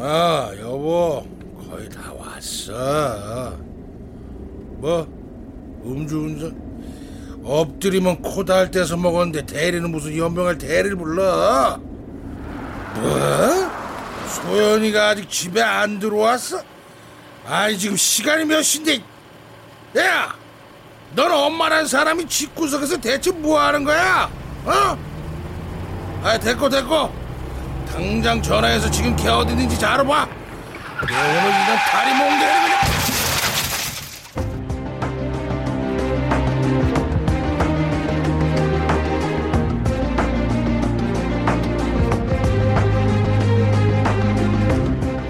아, 여보, 거의 다 왔어. 뭐, 음주운전? 엎드리면 코 닿을 때서 먹었는데 대리는 무슨 연병할 대리를 불러? 뭐? 소연이가 아직 집에 안 들어왔어? 아니 지금 시간이 몇 시인데 야! 넌 엄마란 사람이 집구석에서 대체 뭐 하는 거야? 어? 아 됐고 됐고 당장 전화해서 지금 걔 어디 있는지 잘 알아봐. 너 오늘 이런 다리 몽개를 그냥.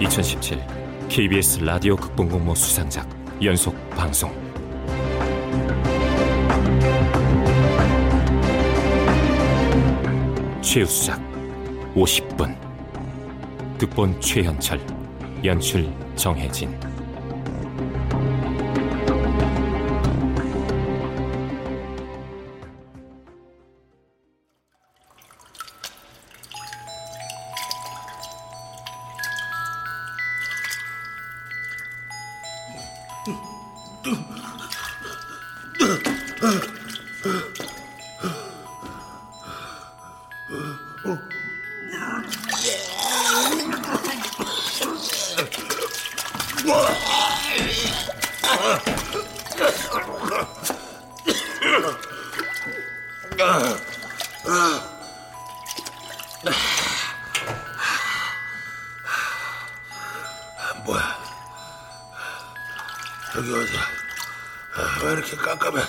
2017 KBS 라디오 극본 공모 수상작 연속 방송. 최우수작 50분. 극본 최현철 연출 정혜진 뭐야? 여기 어디야? 아, 왜 이렇게 깜깜해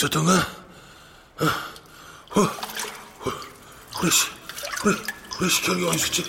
있었던가? 어, 어, 그래시, 그래, 그래시 경이 어디 있었지?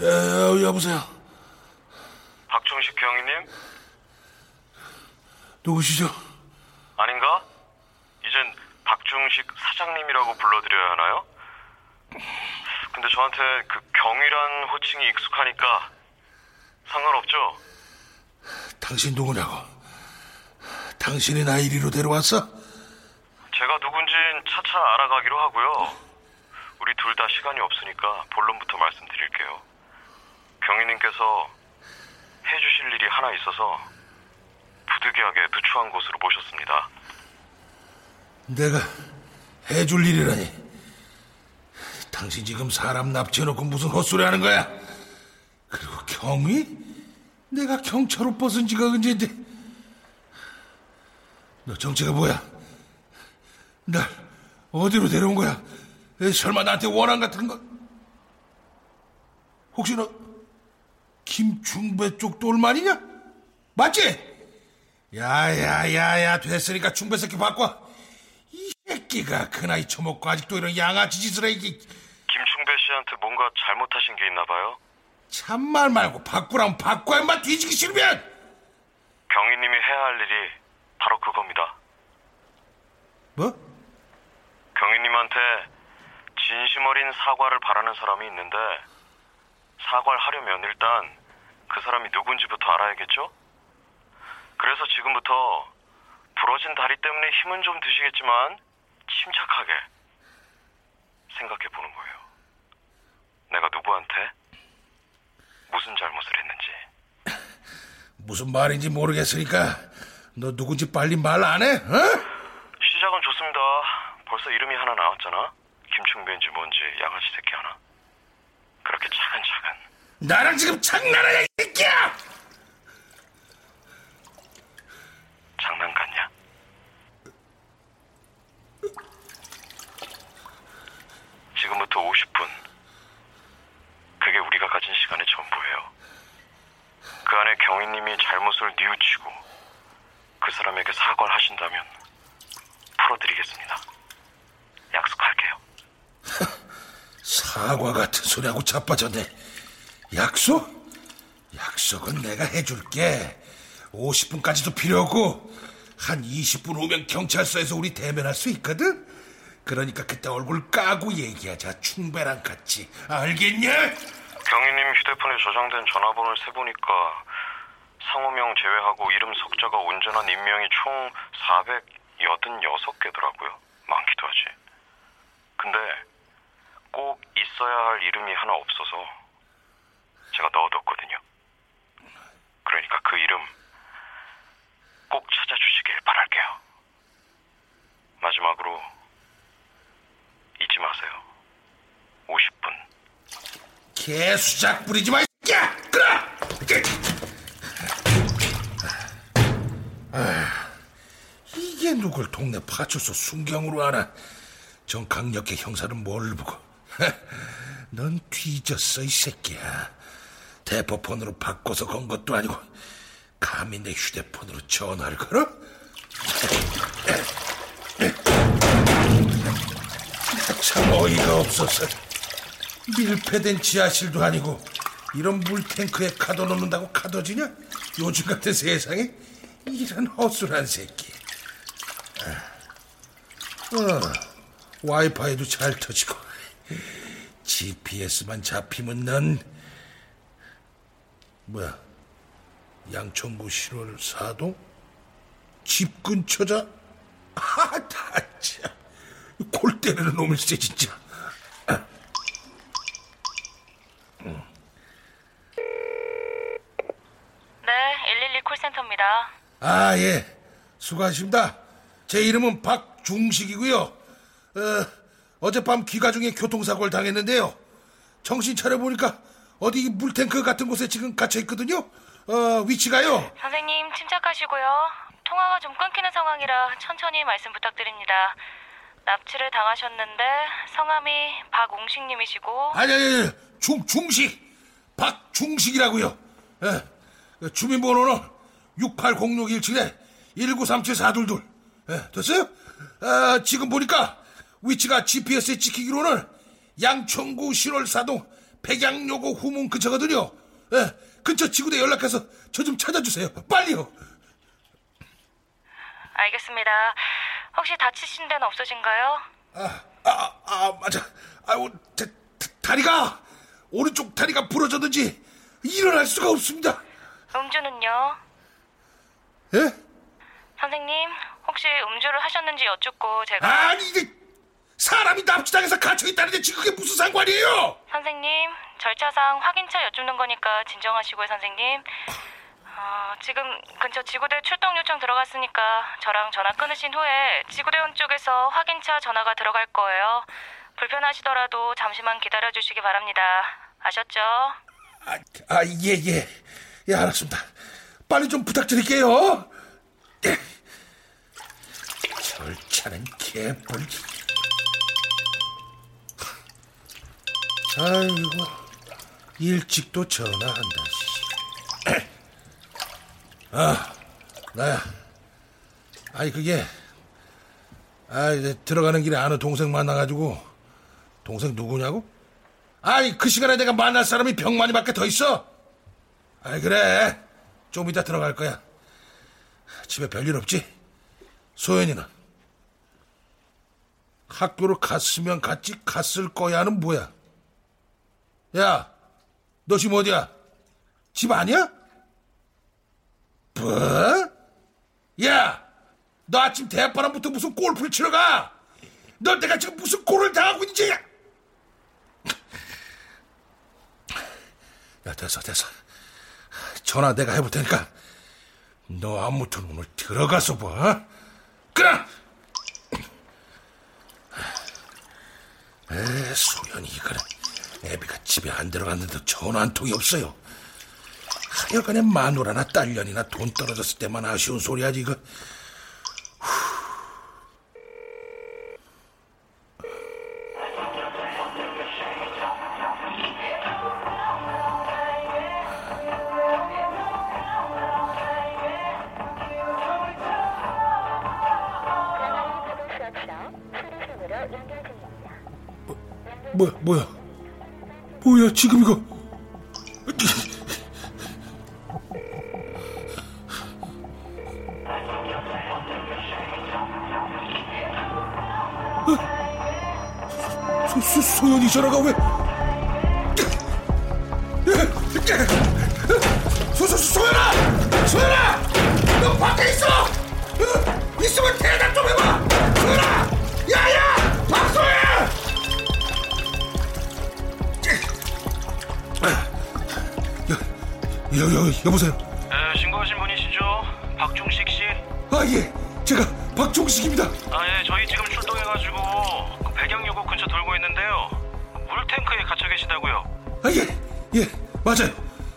여, 여보세요? 박종식 경위님? 누구시죠? 아닌가? 이젠 박중식 사장님이라고 불러드려야 하나요? 근데 저한테 그 경위란 호칭이 익숙하니까 상관없죠? 당신 누구냐고? 당신이 나 이리로 데려왔어? 제가 누군진 차차 알아가기로 하고요. 우리 둘 다 시간이 없으니까 본론부터 말씀드릴게요. 경위님께서 해주실 일이 하나 있어서 부득이하게 누추한 곳으로 모셨습니다. 내가 해줄 일이라니. 당신 지금 사람 납치해놓고 무슨 헛소리 하는 거야? 그리고 경위? 내가 경찰 옷 벗은 지가 언제인데. 너 정체가 뭐야? 날 어디로 데려온 거야? 에, 설마 나한테 원한 같은 거? 혹시 너 김중배 쪽 똘만이냐? 맞지? 야야야야 됐으니까 중배 새끼 바꿔. 이 새끼가 그 나이 처먹고 아직도 이런 양아치 짓을 해 이게 김충배 씨한테 뭔가 잘못하신 게 있나 봐요. 참말 말고 바꾸라면 바꿔 임마 뒤지기 싫으면 경위님이 해야 할 일이 바로 그겁니다. 뭐? 경위님한테 진심 어린 사과를 바라는 사람이 있는데 사과를 하려면 일단 그 사람이 누군지부터 알아야겠죠? 그래서 지금부터 부러진 다리 때문에 힘은 좀 드시겠지만 침착하게 생각해 보는 거예요. 내가 누구한테 무슨 잘못을 했는지. 무슨 말인지 모르겠으니까 너 누군지 빨리 말 안 해? 어? 시작은 좋습니다. 벌써 이름이 하나 나왔잖아. 김충배인지 뭔지 양아치 새끼 하나. 그렇게 차근차근. 나랑 지금 장난하냐, 이 새끼야! 장난 같냐? 지금부터 50분. 그게 우리가 가진 시간의 전부예요. 그 안에 경위님이 잘못을 뉘우치고 그 사람에게 사과를 하신다면 풀어드리겠습니다. 약속할게요. 사과 같은 소리하고 자빠졌네. 약속? 약속은 내가 해줄게. 50분까지도 필요 없고, 한 20분 후면 경찰서에서 우리 대면할 수 있거든? 그러니까 그때 얼굴 까고 얘기하자. 충배랑 같이. 알겠냐? 경위님 휴대폰에 저장된 전화번호를 세보니까 상호명 제외하고 이름 석자가 온전한 인명이 총 486개더라고요. 많기도 하지. 근데 꼭 있어야 할 이름이 하나 없어서 제가 넣어뒀거든요. 그러니까 그 이름 꼭 찾아주시길 바랄게요. 마지막으로 잊지 마세요. 50분. 개수작 부리지 마, 이 새끼야! 끌어! 아, 이게 누굴 동네 파출소 순경으로 하나? 전 강력계 형사는 뭘 보고? 넌 뒤졌어, 이 새끼야. 대포폰으로 바꿔서 건 것도 아니고 감히 내 휴대폰으로 전화를 걸어? 참 어이가 없어서 밀폐된 지하실도 아니고 이런 물탱크에 가둬놓는다고 가둬지냐? 요즘 같은 세상에 이런 허술한 새끼. 어, 와이파이도 잘 터지고 GPS만 잡히면 넌 뭐야? 양천구 신월 사동 집 근처자? 아, 다짜 골 때리는 놈일세 진짜. 네, 112 콜센터입니다. 아, 예. 수고하십니다. 제 이름은 박중식이고요. 어, 어젯밤 귀가 중에 교통사고를 당했는데요. 정신 차려보니까 어디 물탱크 같은 곳에 지금 갇혀있거든요. 어, 위치가요. 선생님, 침착하시고요. 통화가 좀 끊기는 상황이라 천천히 말씀 부탁드립니다. 납치를 당하셨는데 성함이 박웅식님이시고 아니, 아니, 아니, 중, 중식. 박중식이라고요. 예. 주민번호는 680617에 1937422. 예, 됐어요? 아, 지금 보니까 위치가 GPS에 찍히기로는 양천구 신월사동 백양요고 후문 근처거든요. 예, 근처 지구대 연락해서 저 좀 찾아주세요. 빨리요. 알겠습니다. 혹시 다치신 데는 없으신가요? 아, 아, 아, 맞아. 아유, 다, 다, 다리가, 오른쪽 다리가 부러졌는지 일어날 수가 없습니다. 음주는요? 예? 선생님, 혹시 음주를 하셨는지 여쭙고 제가 아니, 이게 사람이 납치당해서 갇혀 있다는데 지금 그게 무슨 상관이에요? 선생님, 절차상 확인차 여쭙는 거니까 진정하시고요, 선생님. 어, 지금 근처 지구대 출동 요청 들어갔으니까 저랑 전화 끊으신 후에 지구대원 쪽에서 확인차 전화가 들어갈 거예요. 불편하시더라도 잠시만 기다려 주시기 바랍니다. 아셨죠? 아, 아, 예, 예. 예, 알았습니다. 빨리 좀 부탁드릴게요. 예. 절차는 개뿔. 아이고, 일찍도 전화한다, 씨. 아, 나야. 아니, 그게, 아, 이제 들어가는 길에 아는 동생 만나가지고, 동생 누구냐고? 아이, 그 시간에 내가 만날 사람이 병만이밖에 더 있어? 아이, 그래. 좀 이따 들어갈 거야. 집에 별일 없지? 소연이는? 학교를 갔으면 갔지, 갔을 거야는 뭐야? 야, 너 지금 어디야? 집 아니야? 뭐? 야, 너 아침 대바람부터 무슨 골프를 치러 가? 너 내가 지금 무슨 꼴을 당하고 있는지? 야, 됐어, 됐어. 전화 내가 해볼 테니까 너 아무튼 오늘 들어가서 봐. 그래. 에, 소연이 이거는 애비가 집에 안안 들어갔는데 전화 한 통이 없어요. 하여간에 마누라나 딸년이나 돈 떨어졌을 때만 아쉬운 소리 하지 이거. 뭐 밖에 있어! 어, 있으면 대답 좀 해봐! 소연아! 야야! 박소연! 여, 여, 여보세요? 에, 신고하신 분이시죠? 박중식 씨? 아, 예. 제가 박종식입니다. 아, 예, 저희 지금 출동해가지고 그 배경요구 근처 돌고 있는데요. 물탱크에 갇혀 계시다고요. 아, 예. 예, 맞아요.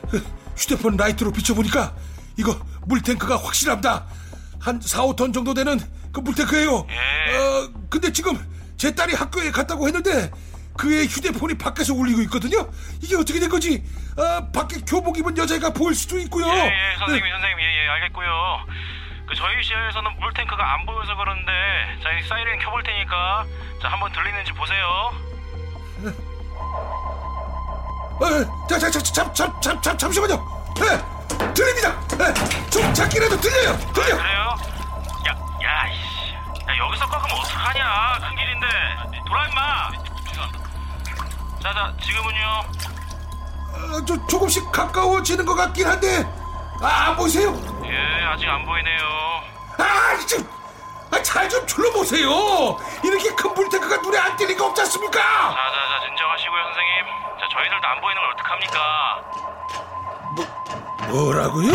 그 휴대폰 라이트로 비춰보니까 이거 물탱크가 확실합니다. 한 4, 5톤 정도 되는 그 물탱크예요. 예. 어, 근데 지금 제 딸이 학교에 갔다고 했는데 그의 휴대폰이 밖에서 울리고 있거든요. 이게 어떻게 된 거지? 아, 밖에 교복 입은 여자가 보일 수도 있고요. 예, 예, 선생님, 선생님, 예, 예, 알겠고요. 그 저희 시야에서는 물탱크가 안 보여서 그러는데 자, 이 사이렌 켜볼 테니까 자, 한번 들리는지 보세요. 어, 자, 자, 자, 잠, 잠, 잠, 잠, 잠시만요. 예, 들립니다. 예, 좀 작게라도 들려요. 들려. 그래요? 야, 야, 이씨. 야, 여기서 꺾으면 어떡하냐? 큰 길인데. 돌아, 임마! 자, 자, 지금은요? 어, 저, 조금씩 가까워지는 것 같긴 한데, 아, 안 보이세요? 예, 아직 안 보이네요. 아, 좀, 아, 잘좀 둘러보세요. 이렇게 큰 물탱크가 눈에 안 띄는 거 없지 않습니까? 자, 자, 자, 진정하시고요, 선생님. 자, 저희들도 안 보이는 걸 어떡합니까? 뭐라고요?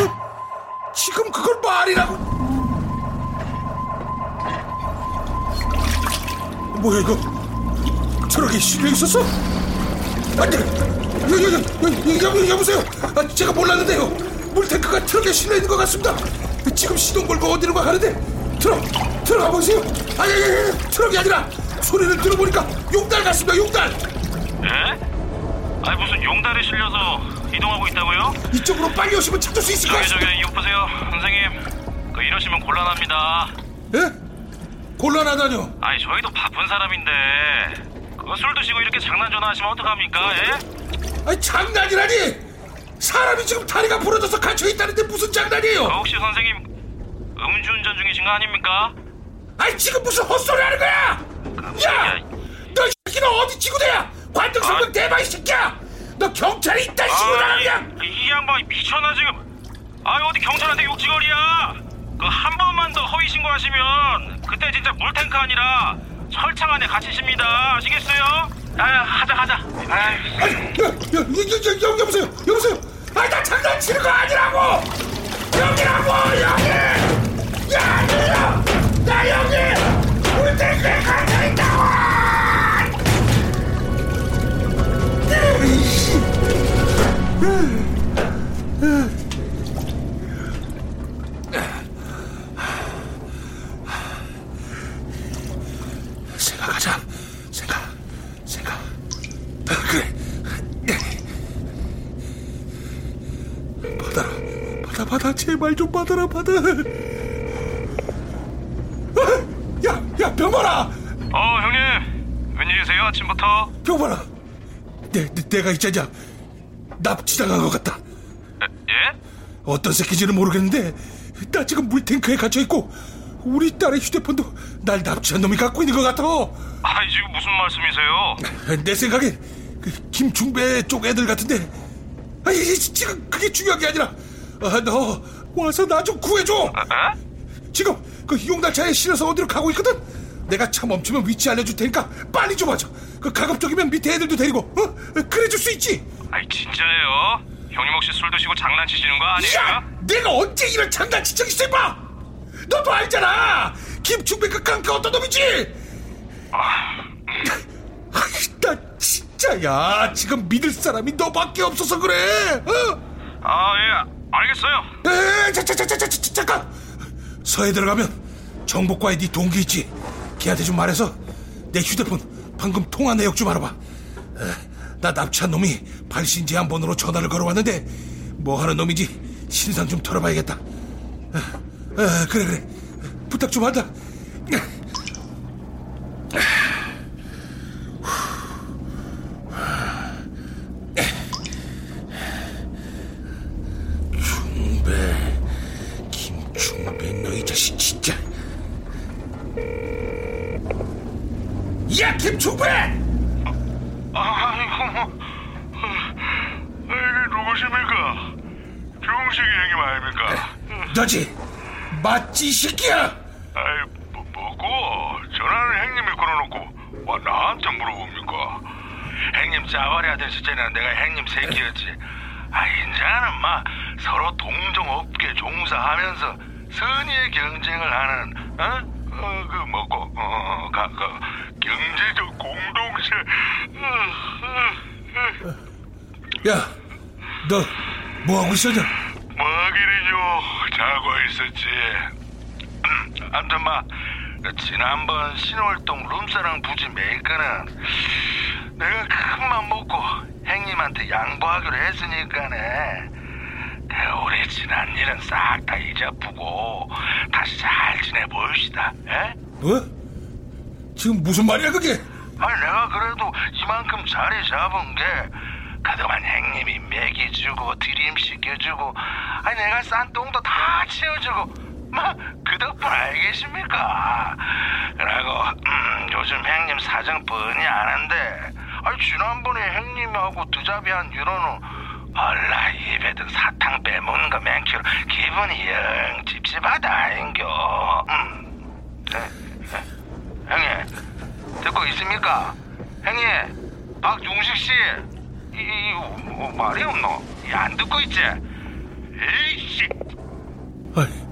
지금 그걸 말이라고? 뭐야 이거? 트럭에 실려 있었어? 안돼! 여, 여, 여, 여, 여, 여보세요? 아, 제가 몰랐는데요. 물탱크가 트럭에 실려 있는 것 같습니다. 지금 시동 걸고 어디로 가는데? 트럭, 트럭 가보세요. 아니, 아니, 아니, 트럭이 아니라 소리를 들어보니까 용달 같습니다. 용달. 예? 아니, 무슨 용달에 실려서 이동하고 있다고요? 이쪽으로 빨리 오시면 찾을 수 있을 것 저기, 저기, 같습니다. 이거 보세요. 선생님. 그, 이러시면 곤란합니다. 예? 곤란하다뇨. 아니, 저희도 바쁜 사람인데. 그거 술 드시고 이렇게 장난 전화하시면 어떡합니까, 예? 아니 장난이라니! 사람이 지금 다리가 부러져서 갇혀 있다는데 무슨 그 장난이에요? 혹시 선생님 음주운전 중이신 거 아닙니까? 아니 지금 무슨 헛소리 하는 거야? 야! 깜짝이야. 너이 새끼는 어디 지구대야? 관등성은 아. 대박 이 새끼야! 너 경찰이 있다 나가 그냥! 이, 이 양반이 미쳤나 지금? 아 어디 경찰한테 욕지거리야? 그 한 번만 더 허위 신고하시면 그때 진짜 물탱크 아니라 철창 안에 갇히십니다. 아시겠어요? 아 하자 하자. 아 아니, 야, 야, 여, 여, 여, 여보세요, 여보세요. 아니 나 장난치는 거 아니라고. 여기라고 여기. 야 아니야. 나 여기 물탱크에 갇혀 있다 생각하자. 생각, 생각. 아, 그래. 받아라, 받아, 받아, 제발 좀 받아라, 받아. 아, 야, 야, 병만아, 어 형님 웬일이세요 아침부터? 병만아. 내, 내, 내가 있잖냐. 납치당한 것 같다. 에, 예? 어떤 새끼인지는 모르겠는데 나 지금 물탱크에 갇혀 있고 우리 딸의 휴대폰도 날 납치한 놈이 갖고 있는 것 같아. 아이 지금 무슨 말씀이세요? 내 생각엔 그 김중배 쪽 애들 같은데 아니 지금 그게 중요한 게 아니라 아, 너 와서 나 좀 구해줘 에? 지금 그 용달차에 실어서 어디로 가고 있거든 내가 차 멈추면 위치 알려줄 테니까 빨리 좀 와줘 그 가급적이면 밑에 애들도 데리고 어? 그래줄 수 있지 아이 진짜예요? 형님 혹시 술 드시고 장난치시는 거 아니에요? 야 내가 언제 이런 장난친 적 있어 임마 너도 알잖아 김중배 그 깡패 어떤 놈이지 아, 아이, 나 진- 진짜 야 지금 믿을 사람이 너밖에 없어서 그래 어? 아, 예, 알겠어요. 에, 자, 자, 자, 자, 자, 자, 잠깐 서에 들어가면 정복과의 네 동기 있지 걔한테 좀 말해서 내 휴대폰 방금 통화 내역 좀 알아봐 에, 나 납치한 놈이 발신 제한 번호로 전화를 걸어왔는데 뭐 하는 놈인지 신상 좀 털어봐야겠다. 에, 에, 그래 그래. 부탁 좀 한다 중배 김중배 너 이 자식 진짜 야 김중배 아이고, 뭐. 이게 누구십니까? 병식이 형님 아닙니까? 너지 맞지 이 새끼야 아이, 뭐, 뭐고? 전화는 형님이 걸어놓고, 와, 나한테 물어봅니까? 형님 짜발이 하던 시절에는 내가 형님 새끼였지. 아, 이제는 막 서로 동종업계 종사하면서 선의의 경쟁을 하는, 어? 어, 그 뭐고, 어, 어, 가, 그, 경제적 공동체. 어, 어, 어. 야너 뭐 하고 있었냐 뭐하기는요 자고 있었지 음, 아무튼 막 그 지난번 신월동 룸사랑 부지 메이커는 내가 큰맘 먹고 형님한테 양보하기로 했으니까네 그 우리 지난 일은 싹 다 잊어보고 다시 잘 지내봅시다 에? 뭐? 지금 무슨 말이야 그게 아니 내가 그래도 이만큼 자리 잡은 게 그동안 형님이 먹이주고 드림 시켜주고 아니 내가 싼 똥도 다 치워주고 막 그 덕분 알겠습니까 그리고 음, 요즘 형님 사정 뻔히 아는데 아니 지난번에 형님하고 두잡이한 유로는 얼라 입에 든 사탕 빼먹는 거 맹키로 기분이 영 찝찝하다 아인겨 음. 에, 에, 형님 듣고 있습니까? 형님, 박중식 씨, 이, 이 뭐, 말이 없노? 이, 안 듣고 있지? 에이씨, 아니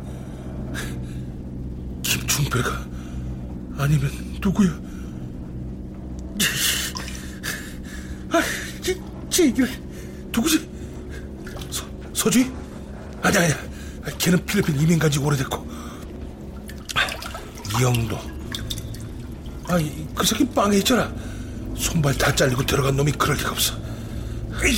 김중배가 아니면 누구야? 아, 이, 쟤, 이거 누구지? 서, 서주희? 아니야 아니야. 걔는 필리핀 이민 간지 오래됐고. 이영도. 아이 그 새끼 빵에 있잖아. 손발 다 잘리고 들어간 놈이 그럴 리가 없어. 에이,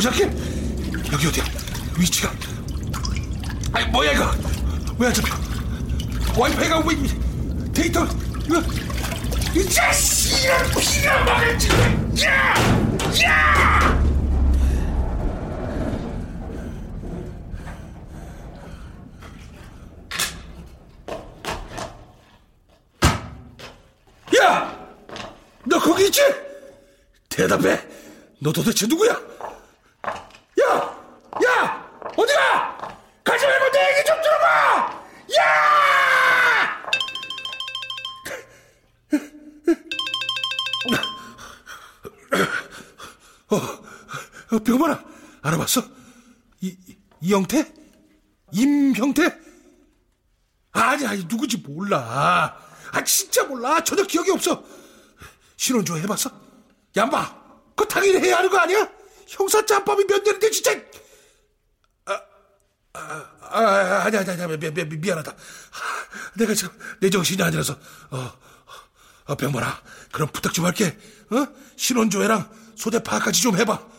자켓 여기 어디야 위치가 아니 뭐야 이거 왜 안 잡혀 와이파이가 왜 이- 데이터 이거 이 자식 이런 피가 먹을지 야! 야! 야! 너 거기 있지? 대답해. 너 도대체 누구야? 야! 알아봤어? 이, 이영태? 임형태? 아니, 아니, 누구지 몰라. 아, 진짜 몰라. 전혀 기억이 없어. 좀 해봤어? 양봐, 그거 당연히 해야 하는 거 아니야? 형사 짬밥이 몇 년인데, 진짜. 아, 아, 아, 아니, 아니, 아니, 미, 미, 미, 미안하다. 아, 내가 지금 내 정신이 아니라서, 어, 어, 병만아, 그럼 부탁 좀 할게. 어? 신원조회랑 소대 파악까지 좀 해봐.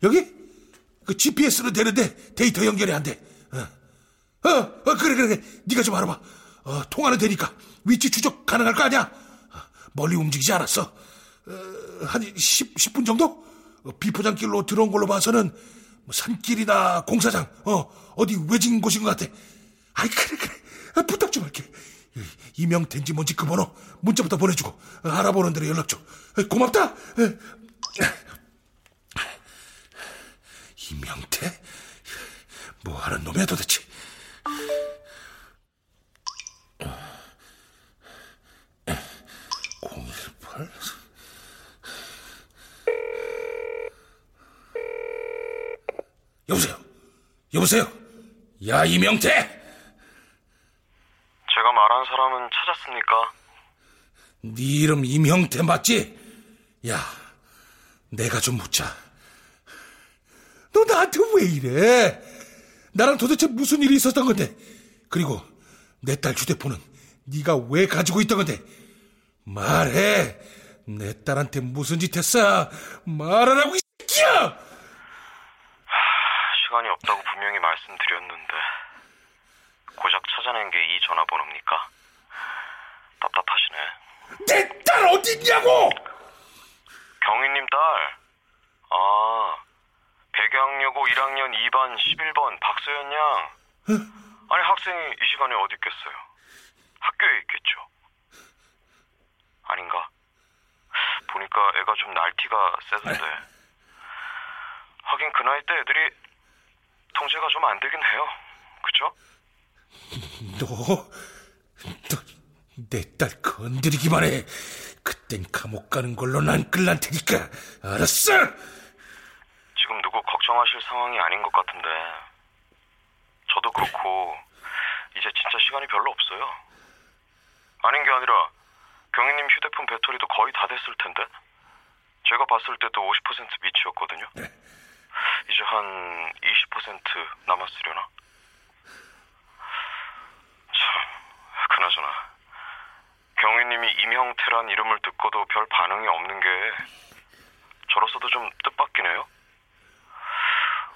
뭐? 여기? 그 GPS로 되는데 데이터 연결이 안 돼. 어, 어, 어 그래, 그래, 그래. 네가 좀 알아봐. 어, 통화는 되니까 위치 추적 가능할 거 아니야? 어, 멀리 움직이지 않았어. 어, 한 10, 10분 정도? 어, 비포장길로 들어온 걸로 봐서는 뭐 산길이나 공사장, 어, 어디 외진 곳인 것 같아. 아이, 그래, 그래. 아, 부탁 좀 할게. 이- 이명태인지 뭔지 그 번호 문자부터 보내주고 어, 알아보는 대로 연락 줘. 어, 고맙다. 이명태? 뭐하는 놈이야 도대체? 여보세요? 여보세요? 야, 이명태! 제가 말한 사람은 찾았습니까? 네 이름 임형태 맞지? 야, 내가 좀 묻자. 너 나한테 왜 이래? 나랑 도대체 무슨 일이 있었던 건데? 그리고 내 딸 휴대폰은 네가 왜 가지고 있던 건데? 말해. 내 딸한테 무슨 짓 했어? 말하라고 이 새끼야! 시간이 없다고 분명히 말씀드렸는데 고작 찾아낸 게 이 전화번호입니까? 답답하시네. 내 딸 어딨냐고! 경희님 딸. 아, 백양여고 1학년 2반 11번 박소연 양. 아니 학생이 이 시간에 어디 있겠어요? 학교에 있겠죠. 아닌가? 보니까 애가 좀 날티가 세던데. 하긴 그 나이 때 애들이 통제가 좀 안 되긴 해요. 그쵸? 너, 너, 내 딸 건드리기만 해. 그땐 감옥 가는 걸로 난 끌란 테니까. 알았어? 지금 누구 걱정하실 상황이 아닌 것 같은데. 저도 그렇고, 이제 진짜 시간이 별로 없어요. 아닌 게 아니라, 경희님 휴대폰 배터리도 거의 다 됐을 텐데? 제가 봤을 때도 50% 미치였거든요? 이제 한 20% 남았으려나? 참, 그나저나. 경희님이 임형태란 이름을 듣고도 별 반응이 없는 게, 저로서도 좀 뜻밖이네요.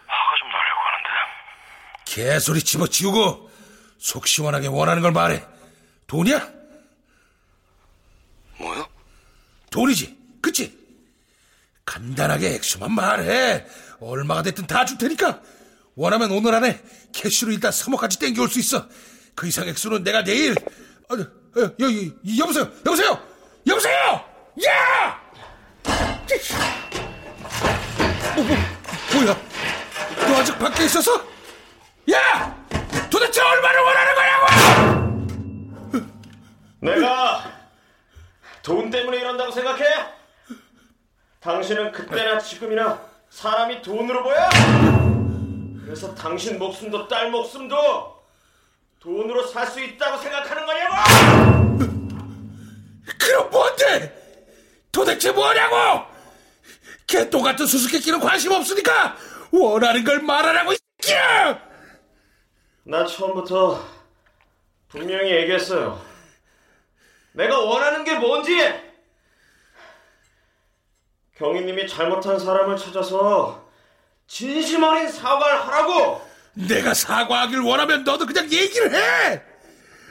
화가 좀 나려고 하는데. 개소리 집어치우고, 속 시원하게 원하는 걸 말해. 돈이야? 뭐요? 돈이지. 그치? 간단하게 액수만 말해. 얼마가 됐든 다 줄 테니까. 원하면 오늘 안에 캐시로 일단 3억까지 땡겨올 수 있어. 그 이상 액수는 내가 내일. 어, 어, 여, 여, 여보세요? 여보세요? 여보세요? 야! 뭐, 뭐, 뭐야? 너 아직 밖에 있었어? 야! 도대체 얼마를 원하는 거냐고! 내가 돈 때문에 이런다고 생각해? 당신은 그때나 지금이나 사람이 돈으로 보여? 그래서 당신 목숨도 딸 목숨도 돈으로 살 수 있다고 생각하는 거냐고? 그럼 뭔데? 도대체 뭐냐고? 개똥 같은 수수께끼는 관심 없으니까 원하는 걸 말하라고 이 새끼야! 나 처음부터 분명히 얘기했어요. 내가 원하는 게 뭔지! 경희님이 잘못한 사람을 찾아서 진심 어린 사과를 하라고! 내가 사과하길 원하면 너도 그냥 얘기를 해!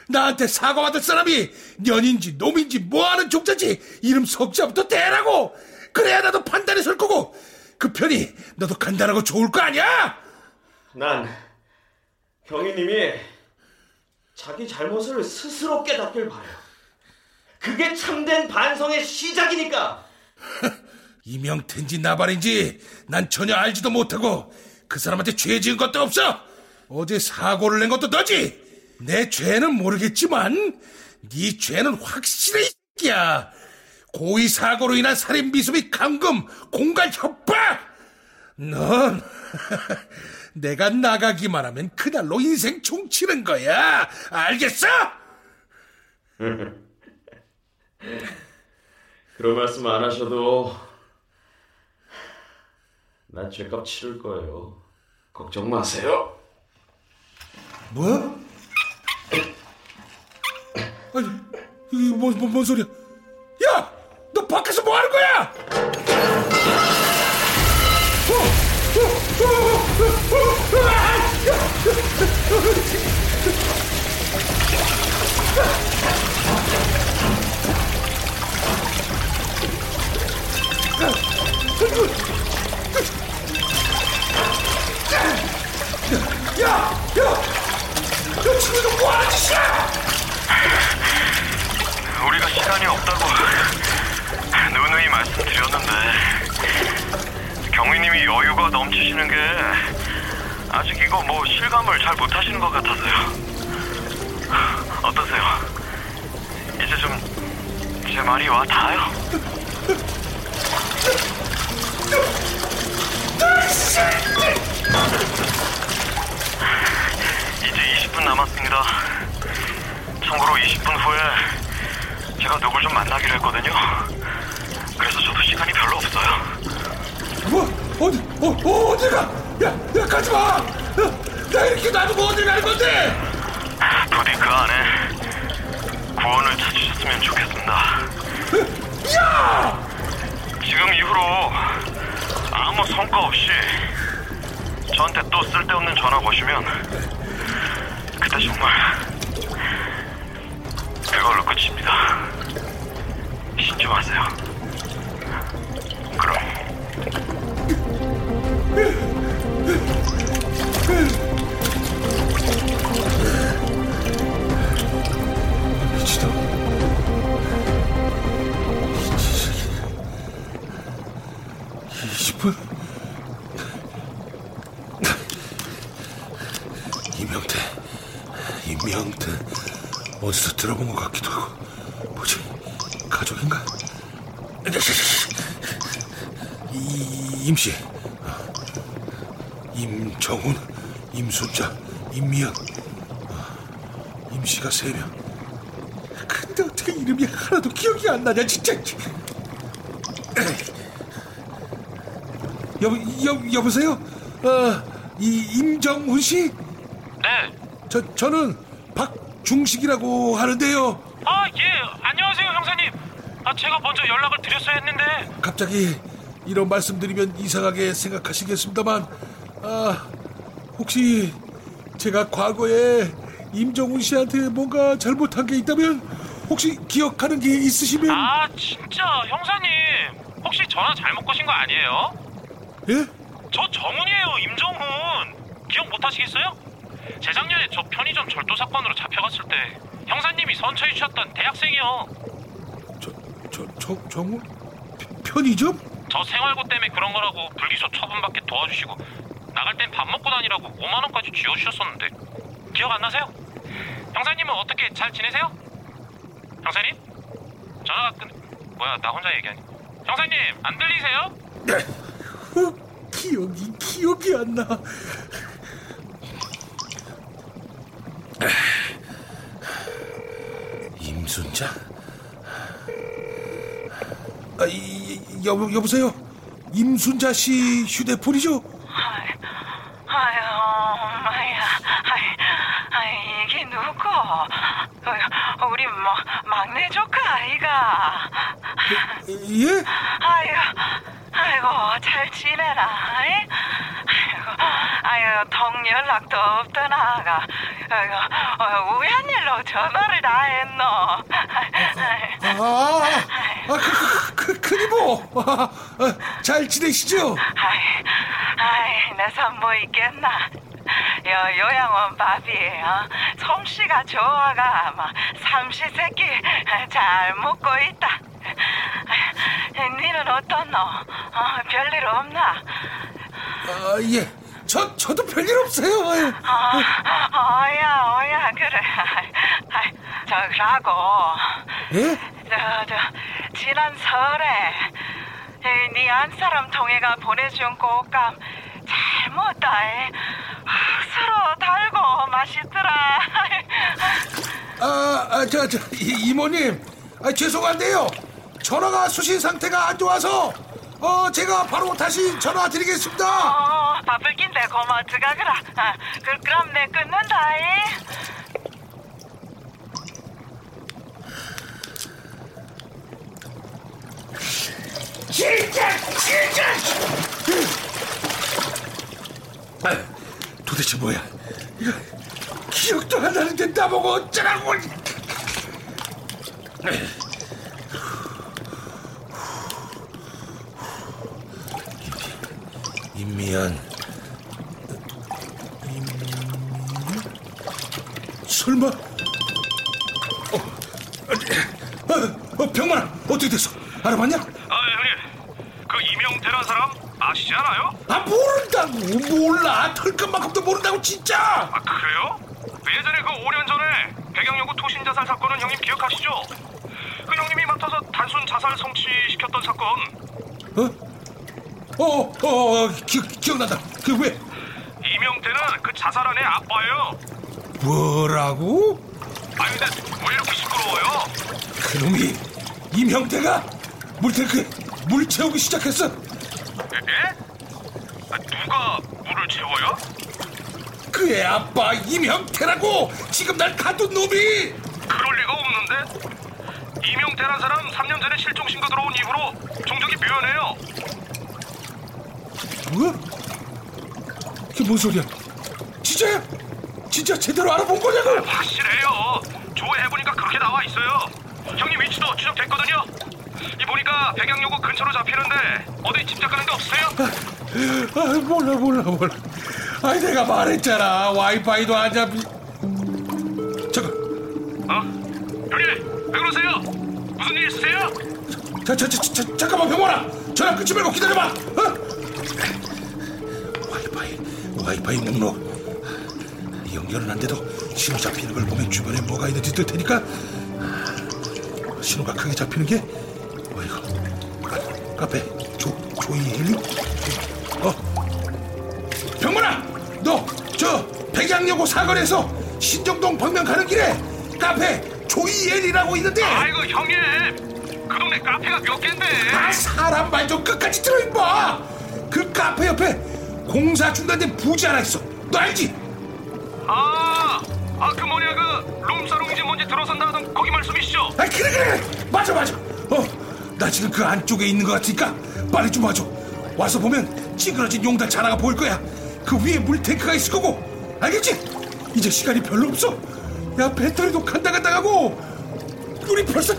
나한테 사과받을 사람이 년인지 놈인지 뭐하는 종자인지 이름 석자부터 대라고! 그래야 나도 판단이 설 거고 그 편이 너도 간단하고 좋을 거 아니야? 난 경희님이 자기 잘못을 스스로 깨닫길 바래요. 그게 참된 반성의 시작이니까! 이명태인지 나발인지 난 전혀 알지도 못하고 그 사람한테 죄 지은 것도 없어. 어제 사고를 낸 것도 너지. 내 죄는 모르겠지만 네 죄는 확실해 이 새끼야. 고의 사고로 인한 살인 미수미 감금 공갈 협박. 넌 내가 나가기만 하면 그날로 인생 종치는 거야. 알겠어? 그런 말씀 안 하셔도 난 죄값 치를 거예요. 걱정 마세요. 뭐? 아니, 이게 뭔, 뭔, 뭔 소리야? 야! 너 밖에서 뭐 하는 거야? 뭐? 우리가 시간이 없다고 누누이 말씀드렸는데 경위님이 여유가 넘치시는 게 아직 이거 뭐 실감을 잘 못하시는 것 같아서요. 어떠세요? 이제 좀 제 말이 와 닿아요? 이제 20분 남았습니다. 참고로 20분 후에 제가 누굴 좀 만나기로 했거든요. 그래서 저도 시간이 별로 없어요. 뭐 어디 어, 어 어디 가? 야, 야 가지 마. 야, 나 이렇게 놔두고 어디 가는 건데? 부디 그 안에 구원을 찾으셨으면 좋겠습니다. 야! 지금 이후로 아무 성과 없이 저한테 또 쓸데없는 전화 거시면 그때 정말 그걸로 끝입니다. 신중하세요. 미치다. 이십 분 이명태, 이명태 어디서 들어본 것 같기도 하고 뭐지? 가족인가? 이, 임씨, 임정훈, 임순자, 임미연, 임씨가 세 명. 근데 어떻게 이름이 하나도 기억이 안 나냐 진짜 여, 여, 여보세요? 어, 이 임정훈 씨? 네. 저, 저는 박중식이라고 하는데요 아, 예. 안녕하세요, 형사님. 아, 제가 먼저 연락을 드렸어야 했는데. 갑자기 이런 말씀드리면 이상하게 생각하시겠습니다만 아, 혹시 제가 과거에 임정훈 씨한테 뭔가 잘못한 게 있다면 혹시 기억하는 게 있으시면 아, 진짜, 형사님. 혹시 전화 잘못 거신 거 아니에요? 예? 저 정훈이에요, 임정훈. 기억 못 하시겠어요? 재작년에 저 편의점 절도 사건으로 잡혀갔을 때 형사님이 선처해 주셨던 대학생이요. 저, 저, 저, 정훈? 편의점? 저 생활고 때문에 그런 거라고 불기소 처분받게 도와주시고 나갈 땐 밥 먹고 다니라고 5만 원까지 쥐어주셨었는데 기억 안 나세요? 형사님은 어떻게 잘 지내세요? 형사님? 전화가 끊... 뭐야 나 혼자 얘기하니 형사님 안 들리세요? 어, 기억이 기억이 안 나. 임순자? 아, 이, 이, 여보 여보세요. 임순자 씨 휴대폰이죠? 아유, 엄마야. 아이, 아이, 이게 누구? 어, 우리 뭐, 막 내 조카 아이가. 예? 아유, 아이고, 잘 지내라. 아이? 아이고, 아유, 통 연락도 없던 아가. 아이고, 어, 우연 일로 전화를 다 했노. 아, 아, 그, 그, 그, 그니 뭐. 아, 아, 잘 지내시죠? 아이, 아이, 내선뭐 있겠나? 요, 요양원 밥이, 어? 솜씨가 좋아가, 막, 삼시세끼 잘 먹고 있다. 니는 어떻노? 어, 별일 없나? 아, 예. 저, 저도 별일 없어요. 예. 어, 어야, 어야, 그래. 저, 그러고, 예? 저, 저, 지난 설에, 이, 네 안사람 통해가 보내준 꽃감 잘 먹었다. 이. 서로 달고 맛있더라. 아, 아, 저, 저, 이, 이모님. 아, 죄송한데요. 전화가 수신 상태가 안 좋아서, 어, 제가 바로 다시 전화 드리겠습니다. 어, 바쁠 낀데 고마워 들어가거라. 아, 그, 그럼 내 끊는다. 이. 진짜, 진짜! 아, 도대체 뭐야? 이거, 기억도 안 나는데 나보고 어쩌라고! 임미연. 설마? 어, 어, 어, 병만아, 어떻게 됐어? 알아봤냐? 아 형님 그 이명태란 사람 아시지 않아요? 아 모른다고 몰라 털끝만큼도 모른다고 진짜 아 그래요? 그 예전에 그 5년 전에 백양여고 토신 자살 사건은 형님 기억하시죠? 그 형님이 맡아서 단순 자살 성취시켰던 사건 어? 어어 어, 어, 기억, 기억난다 그 왜? 이명태는 그 자살한 애 아빠예요 뭐라고? 아니 근데 왜 이렇게 시끄러워요? 그놈이 임형태가 물탱크에 물 채우기 시작했어. 예? 아, 누가 물을 채워요? 그의 아빠 임형태라고 지금 날 가둔 놈이. 그럴 리가 없는데. 이명태란 사람 3년 전에 실종 신고 들어온 이후로 종족이 묘연해요. 뭐야? 이게 뭔 소리야? 진짜야? 진짜 제대로 알아본 거냐고? 확실해요. 조회해보니까 그렇게 나와 있어요. 형님 위치도 추적됐거든요. 이 보니까 백양요구 근처로 잡히는데 어디 짐작가는 데 없으세요? 아, 몰라 몰라 몰라. 아니 내가 말했잖아 와이파이도 안 잡히. 잠깐, 어? 형님 왜 그러세요? 무슨 일 있으세요? 자, 자, 자, 자, 잠깐만 병원아, 전화 끊지 말고 기다려봐. 어? 와이파이, 와이파이 목록. 연결은 안 돼도 신호 잡히는 걸 보면 주변에 뭐가 있는지 뜰 테니까 신호가 크게 잡히는 게 어이구 카, 카페 조 조이 힐링 양여고 사거리에서 신정동 방면 가는 길에 카페 조이 힐이라고 있는데. 아이고 형님. 그 동네 카페가 몇 갠데? 아 사람 말 좀 끝까지 들어 임마. 그 카페 옆에 공사 중단된 부지 하나 있어. 너 알지? 아, 아 그 뭐냐 그 룸사롱인지 뭔지 들어선다 하던 거기 말씀이시죠? 아 그래 그래. 맞아 맞아. 어 나 지금 그 안쪽에 있는 것 같으니까 빨리 좀 와줘. 와서 보면 찌그러진 용달차 하나가 보일 거야. 그 위에 물탱크가 있을 거고 알겠지? 이제 시간이 별로 없어 야 배터리도 간다 간다 하고 우리 벌써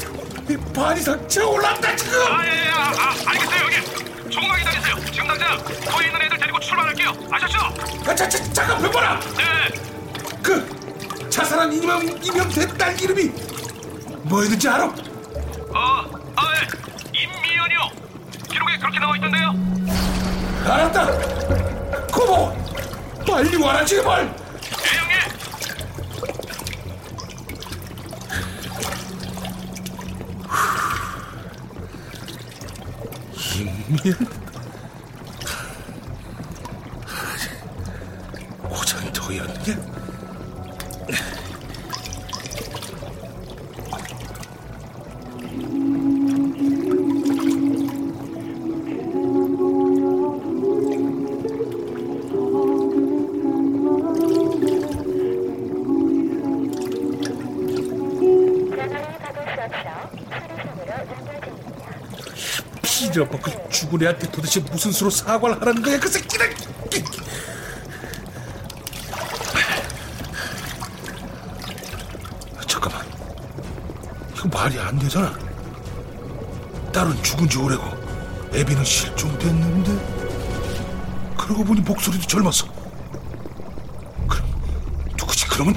반 이상 채워 올라왔다 지금 아예예 아, 아, 알겠어요 형님 조금만 기다리세요 지금 당장 거기 있는 애들 데리고 출발할게요 아셨죠? 아, 자, 자, 잠깐 병봐라 네 그 자살한 이명 이명태 딸 이름이 뭐였는지 알아? 어, 아, 예. 임미연이요. 기록에 그렇게 나와 있던데요. 알았다 고모 빨리 와라 제발 예, 형님. 애한테 도대체 무슨 수로 사과를 하라는 거야 그 새끼는 잠깐만. 이거 말이 안 되잖아. 딸은 죽은 지 오래고 애비는 실종됐는데 그러고 보니 목소리도 젊었어 그럼 누구지 그러면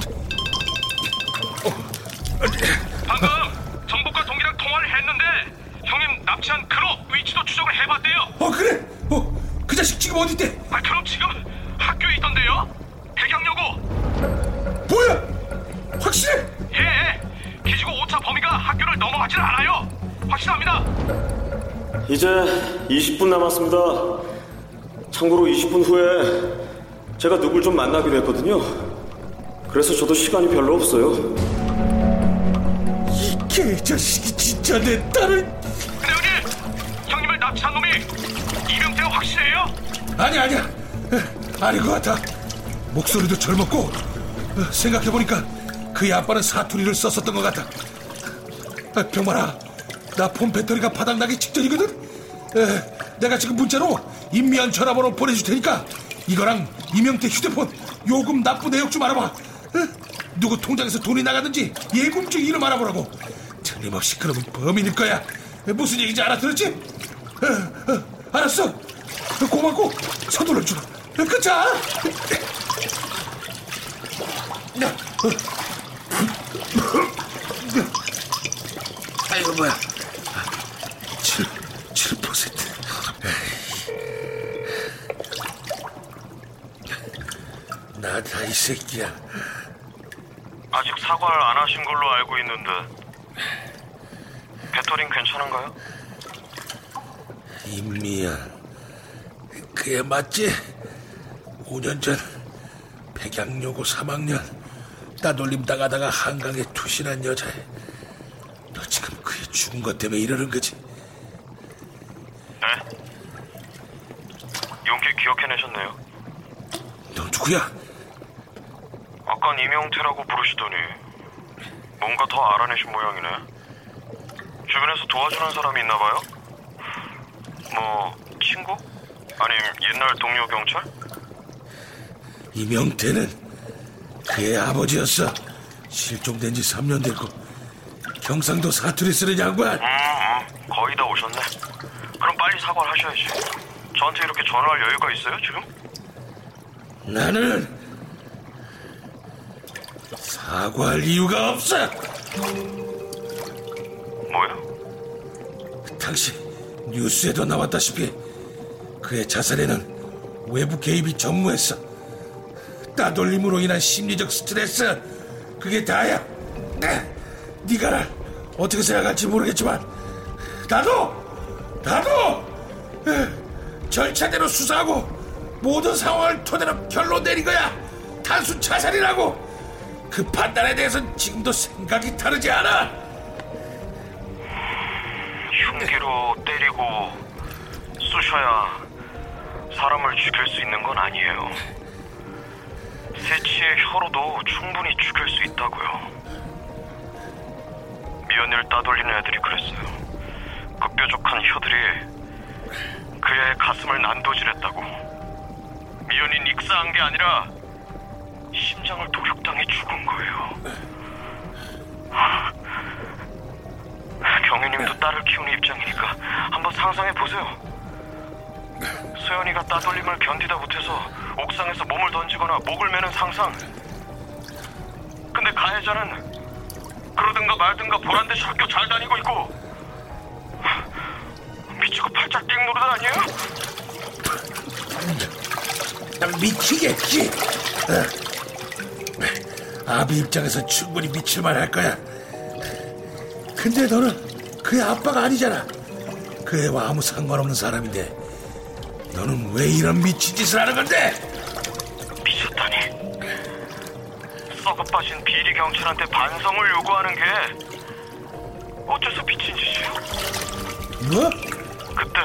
20분 남았습니다. 참고로 20분 후에 제가 누굴 좀 만나기로 했거든요. 그래서 저도 시간이 별로 없어요. 이 개자식이 진짜 내 딸을 근데 형님, 형님을 납치한 놈이 이명태가 확실해요? 아니 아니야 에, 아닌 것 같아 목소리도 젊었고 어, 생각해보니까 그의 아빠는 사투리를 썼었던 것 같아 아, 병만아 나 폰 배터리가 바닥나기 직전이거든 에, 내가 지금 문자로 임미안 전화번호 보내줄 테니까 이거랑 이명태 휴대폰 요금 납부 내역 좀 알아봐. 에? 누구 통장에서 돈이 나갔는지 예금증 이름 알아보라고. 틀림없이 그러면 범인일 거야. 에, 무슨 얘기인지 알아들었지? 에, 에, 알았어. 고맙고 서둘러 주라. 그자. 아이고 뭐야. 7, 7% 나다 이 새끼야 아직 사과를 안 하신 걸로 알고 있는데 배터린 괜찮은가요? 임미야 그애 맞지? 5년 전 백양여고 3학년 따돌림 당하다가 한강에 투신한 여자애 너 지금 그의 죽은 것 때문에 이러는 거지. 네? 용기 기억해내셨네요. 너 누구야? 아깐 이명태라고 부르시더니 뭔가 더 알아내신 모양이네. 주변에서 도와주는 사람이 있나 봐요? 뭐 친구? 아님 옛날 동료 경찰? 이명태는 그의 아버지였어. 실종된 지 3년 됐고 경상도 사투리 쓰는 양반. 음, 음, 거의 다 오셨네. 빨리 사과를 하셔야지. 저한테 이렇게 전화할 여유가 있어요 지금? 나는 사과할 이유가 없어. 뭐요? 당시 뉴스에도 나왔다시피 그의 자살에는 외부 개입이 전무했어. 따돌림으로 인한 심리적 스트레스 그게 다야. 네, 네가 날 어떻게 생각할지 모르겠지만 나도 나도 에, 절차대로 수사하고 모든 상황을 토대로 결론 내린 거야. 단순 자살이라고. 그 판단에 대해서는 지금도 생각이 다르지 않아. 흉기로 때리고 쑤셔야 사람을 죽일 수 있는 건 아니에요. 새치의 혀로도 충분히 죽일 수 있다고요. 미연을 따돌리는 애들이 그랬어요. 그 뾰족한 혀들이 그의 가슴을 난도질했다고. 미연이 익사한 게 아니라 심장을 도륙당해 죽은 거예요. 경희님도 딸을 키우는 입장이니까 한번 상상해 보세요. 소연이가 따돌림을 견디다 못해서 옥상에서 몸을 던지거나 목을 매는 상상. 근데 가해자는 그러든가 말든가 보란듯이 학교 잘 다니고 있고 미치고 팔짝 띵 노릇 아니에요? 미치겠지. 어. 아비 입장에서 충분히 미칠만 할 거야. 근데 너는 그의 아빠가 아니잖아. 그 애와 아무 상관없는 사람인데 너는 왜 이런 미친 짓을 하는 건데? 미쳤다니. 썩어 빠진 비리 경찰한테 반성을 요구하는 게 어째서 미친 짓이에요? 뭐? 그때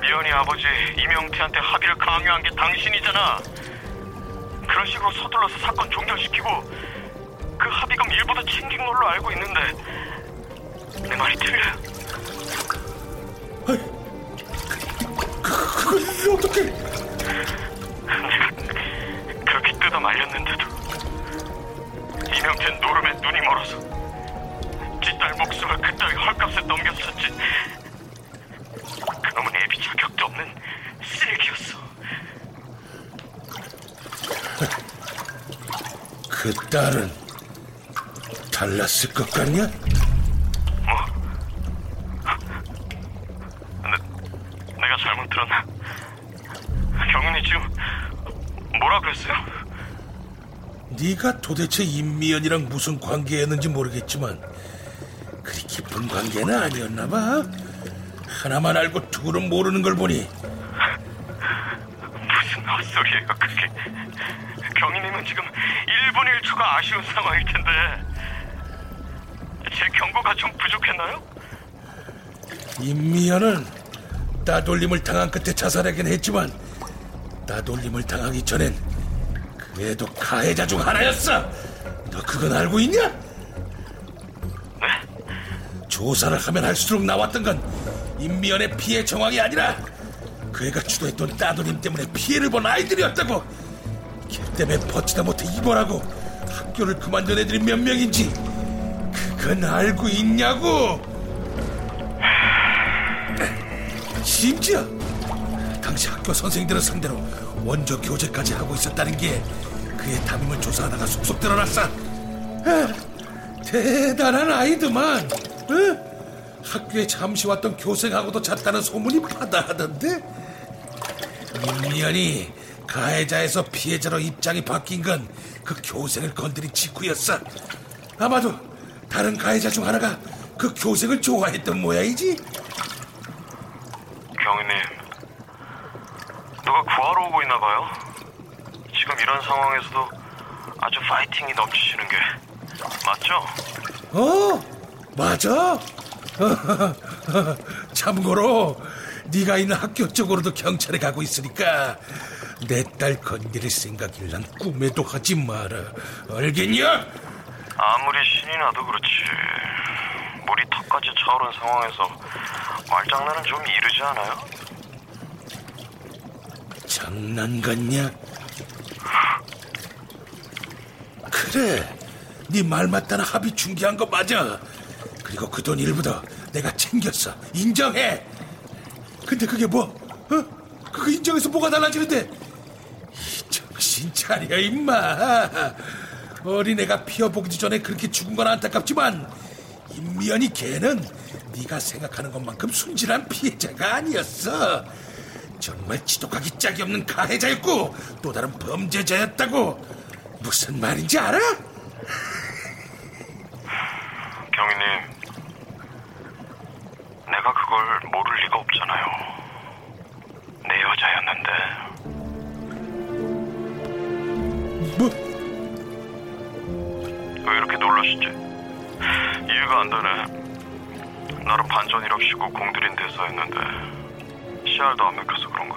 미연이 아버지 이명태한테 합의를 강요한 게 당신이잖아. 그런 식으로 서둘러서 사건 종결시키고 그 합의금 일부도 챙긴 걸로 알고 있는데 내 말이 틀려요. 아이, 그, 그걸 어떻게? 내가 그렇게 뜯어 말렸는데도 이명태는 노름에 눈이 멀어서 뒷딸 목숨을 그따위 헐값에 넘겼었지 자격도 없는 쓰레기였어 그 딸은 달랐을 것 같냐? 근데 내가 잘못 들었나? 경은이 지금 뭐라 그랬어요? 네가 도대체 임미연이랑 무슨 관계였는지 모르겠지만 그리 깊은 관계는 아니었나 봐. 하나만 알고 둘은 모르는 걸 보니 무슨 헛소리예요 그게 경희님은 지금 1분 1초가 아쉬운 상황일 텐데 제 경고가 좀 부족했나요? 임미연은 따돌림을 당한 끝에 자살하긴 했지만 따돌림을 당하기 전엔 그래도 가해자 중 하나였어. 너 그건 알고 있냐? 조사를 하면 할수록 나왔던 건 임미연의 피해 정황이 아니라 그 애가 주도했던 따돌림 때문에 피해를 본 아이들이었다고. 걔 때문에 버티다 못해 입원하고 학교를 그만둔 애들이 몇 명인지 그건 알고 있냐고. 심지어 당시 학교 선생님들을 상대로 원조 교재까지 하고 있었다는 게 그의 담임을 조사하다가 속속 드러났어. 에, 대단한 아이드만. 에? 학교에 잠시 왔던 교생하고도 잤다는 소문이 파다하던데. 임미연이 가해자에서 피해자로 입장이 바뀐 건 그 교생을 건드린 직후였어. 아마도 다른 가해자 중 하나가 그 교생을 좋아했던 모양이지. 경희님 누가 구하러 오고 있나 봐요 지금 이런 상황에서도 아주 파이팅이 넘치시는 게 맞죠? 어, 맞아. 참고로 네가 있는 학교 쪽으로도 경찰에 가고 있으니까 내 딸 건드릴 생각일 난 꿈에도 하지 마라 알겠냐? 아무리 신이 나도 그렇지. 물이 턱까지 차오른 상황에서 말장난은 좀 이르지 않아요? 장난 같냐? 그래 네 말 맞다는 합의 중개한 거 맞아 그리고 그 돈 일부도 내가 챙겼어. 인정해. 근데 그게 뭐? 어? 그거 인정해서 뭐가 달라지는데? 이 정신 차려 임마. 어린애가 피어보기도 전에 그렇게 죽은 건 안타깝지만 임미연이 걔는 네가 생각하는 것만큼 순진한 피해자가 아니었어. 정말 지독하기 짝이 없는 가해자였고 또 다른 범죄자였다고. 무슨 말인지 알아? 경위님, 내가 그걸 모를 리가 없잖아요. 내 여자였는데. 뭐? 왜 이렇게 놀라시지? 이해가 안 되네. 나름 반전이랍시고 공들인 대사였는데 씨알도 안 맥혀서 그런가?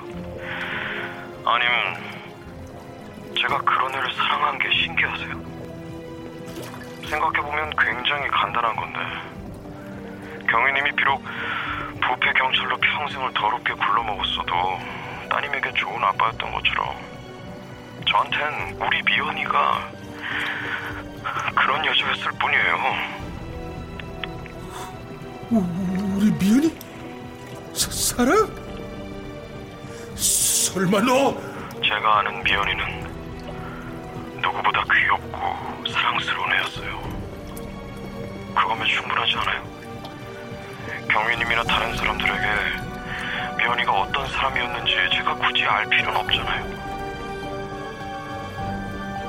아니면 제가 그런 애를 사랑한 게 신기하세요? 생각해보면 굉장히 간단한 건데 경위님이 비록 부패 경찰로 평생을 더럽게 굴러먹었어도 따님에게 좋은 아빠였던 것처럼 저한텐 우리 미연이가 그런 여자였을 뿐이에요. 우리 미연이? 사, 사랑? 설마 너 제가 아는 미연이는 누구보다 귀엽고 사랑스러운 애였어요. 그거면 충분하지 않아요? 경위님이나 다른 사람들에게 미연이가 어떤 사람이었는지 제가 굳이 알 필요는 없잖아요.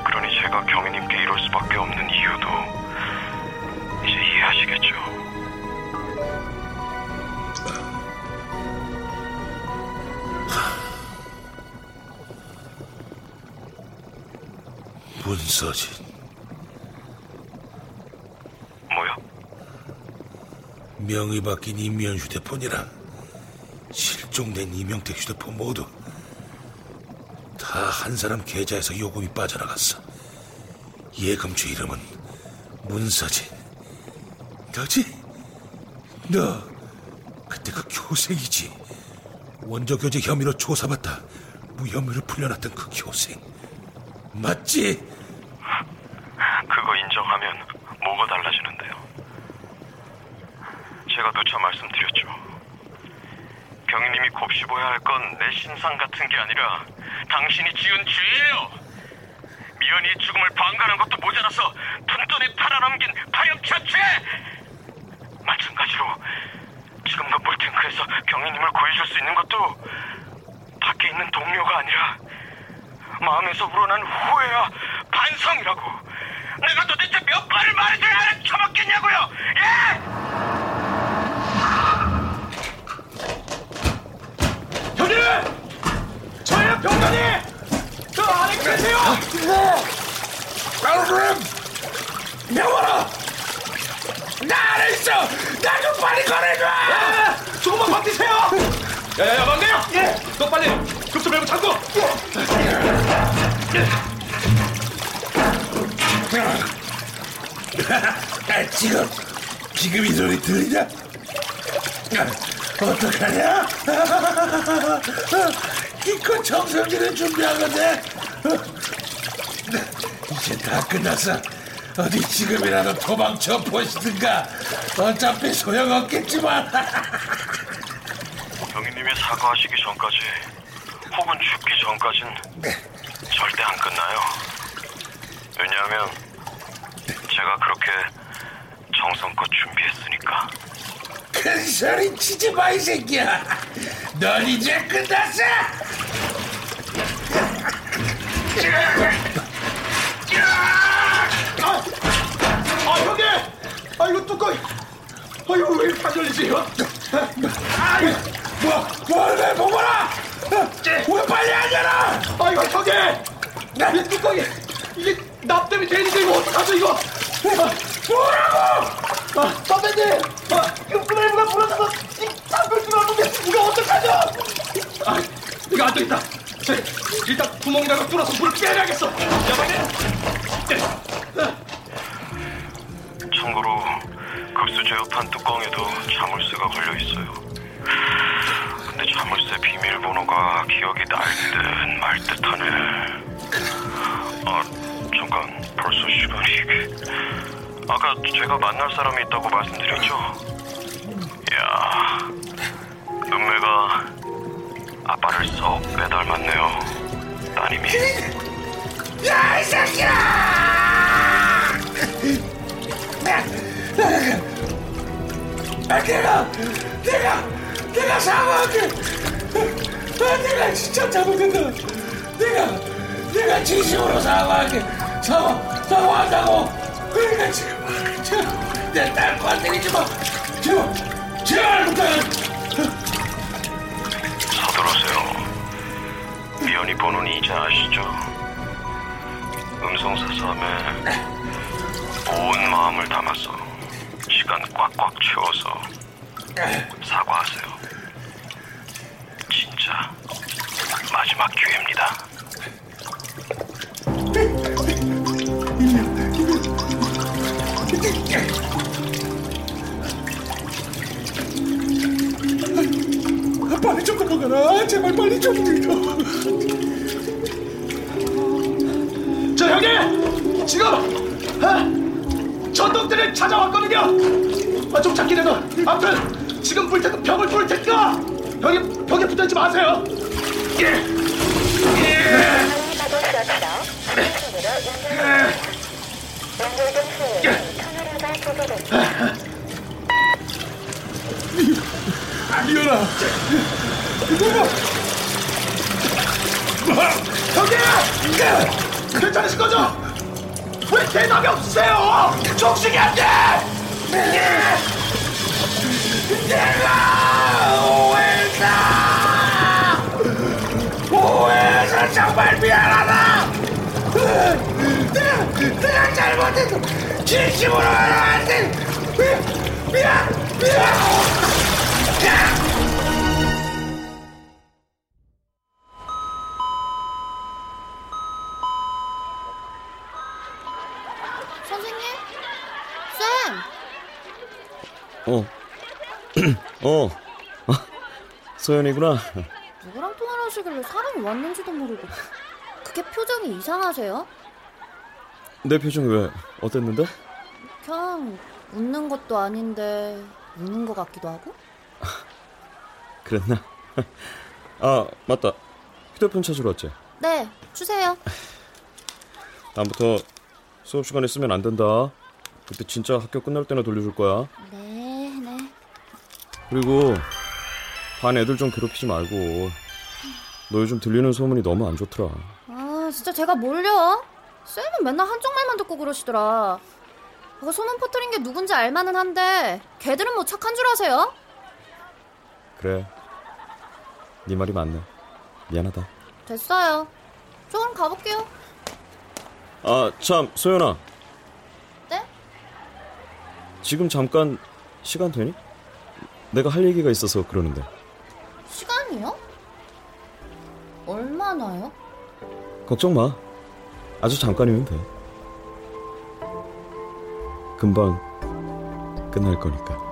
그러니 제가 경위님께 이럴 수밖에 없는 이유도 이제 이해하시겠죠? 문서진 뭐야? 명의 바뀐 임미연 휴대폰이랑 실종된 이명택 휴대폰 모두 다 한 사람 계좌에서 요금이 빠져나갔어. 예금주 이름은 문서진. 너지? 너 그때 그 교생이지. 원조 교제 혐의로 조사받다 무혐의를 풀려났던 그 교생. 맞지? 그거 인정하면 뭐가 달라지는데요? 제가 누차 말씀드렸죠. 경희님이 곱씹어야 할 건 내 신상 같은 게 아니라 당신이 지은 죄예요. 미연이의 죽음을 방관한 것도 모자라서 푼돈에 팔아넘긴 파렴치한 죄! 마찬가지로 지금과 물탱크에서 경희님을 구해줄 수 있는 것도 밖에 있는 동료가 아니라 마음에서 우러난 후회와 반성이라고. 내가 도대체 몇 번을 말해줘야 하는 처먹겠냐고요? 예! 형님! 저예요 병관이! 저 안에 계세요! 바로그램 명월아 나 안에 있어 나 좀 빨리 꺼내줘 예, 조금만 버티세요! 야야야 막내요! 예! 너 빨리 급좀 말고 잠궈! 아, 지금 지금 이 소리 들리냐 아, 어떡하냐? 정성기를 준비한 건데. 이제 다 끝났어. 어디 지금이라도 도망쳐 보시든가. 어차피 소용없겠지만. 경희님이 사과하시기 전까지 혹은 죽기 전까진 절대 안 끝나요. 왜냐하면 제가 그렇게 정성껏 준비했으니까. 큰 소리 치지 마 이 새끼야 넌 이제 끝났어 아 형님! 아 이거 뚜껑! 아 이거 왜 이렇게 안 열리지 이거? 아 이거 뭐, 뭘왜 보거라 왜 빨리 안 열어 아 이거 형님! 이 뚜껑이 이게 납땜이 되는데 이거 어떡하죠 이거? 뭐라고 아, 선배님! 아, 그 플레이브가 부러져서 수가 없는데 이거 어떡하죠? 아, 이거 안 되겠다. 저, 일단 구멍이라도 뚫어서 물을 빼야겠어. 여보님! 참고로 급수 제어판 뚜껑에도 자물쇠가 걸려 있어요. 근데 자물쇠 비밀번호가 기억이 날듯 말 듯 하네. 아 잠깐 벌써 시간이. 아까 제가 만날 사람이 있다고 말씀드렸죠? 야 눈매가 아빠를 쏙 빼닮았네요. 따님이. 야, 이 새끼야! 아, 내가, 내가, 내가 사과할게. 아, 내가 진짜 잘못했다. 내가, 내가 진심으로 사과할게. 사과, 사과한다고. 그러니까 지금, 지금 내딸 건드리지 마. 제발, 제발 부탁해. 서두르세요. 미연이 번호는 이제 아시죠? 음성사삼에 온 마음을 담아서 시간 꽉꽉 채워서 사과하세요. 진짜 마지막 기회입니다. 빨리 좀 들어가라. 제발 빨리 좀. 저 형님! 지금! 아, 전동들을 찾아왔거든요! 아, 좀 작긴 해도 아무튼 지금 불 테니까 벽을 뚫을 테니까 형님 벽에 붙어 있지 마세요! 예! 미연아. 형님! 괜찮으신 거죠? 왜 대답이 없으세요? 적식이 안 돼! 내가 오해했다. 오해해서 정말 미안하다. 내가 잘못했어. 진심으로 안 돼. 미안, 미안. 선생님? 쌤! 어. 어. 아, 소연이구나. 누구랑 통화를 하시길래 사람이 왔는지도 모르고 그게 표정이 이상하세요? 내 표정이 왜 어땠는데? 그냥 웃는 것도 아닌데 우는 것 같기도 하고? 그랬나? 아, 맞다. 휴대폰 찾으러 왔지. 네, 주세요. 다음부터 수업 시간에 쓰면 안 된다. 그때 진짜 학교 끝날 때나 돌려줄 거야. 네, 네. 그리고 반 애들 좀 괴롭히지 말고. 너 요즘 들리는 소문이 너무 안 좋더라. 아, 진짜 제가 뭘요? 쌤은 맨날 한쪽 말만 듣고 그러시더라. 그거 소문 퍼뜨린 게 누군지 알만은 한데 걔들은 뭐 착한 줄 아세요? 그래. 네 말이 맞네. 미안하다. 됐어요. 저 그럼 가볼게요. 아, 참, 소연아. 네? 지금 잠깐 시간 되니? 내가 할 얘기가 있어서 그러는데. 시간이요? 얼마나요? 걱정 마. 아주 잠깐이면 돼. 금방 끝날 거니까.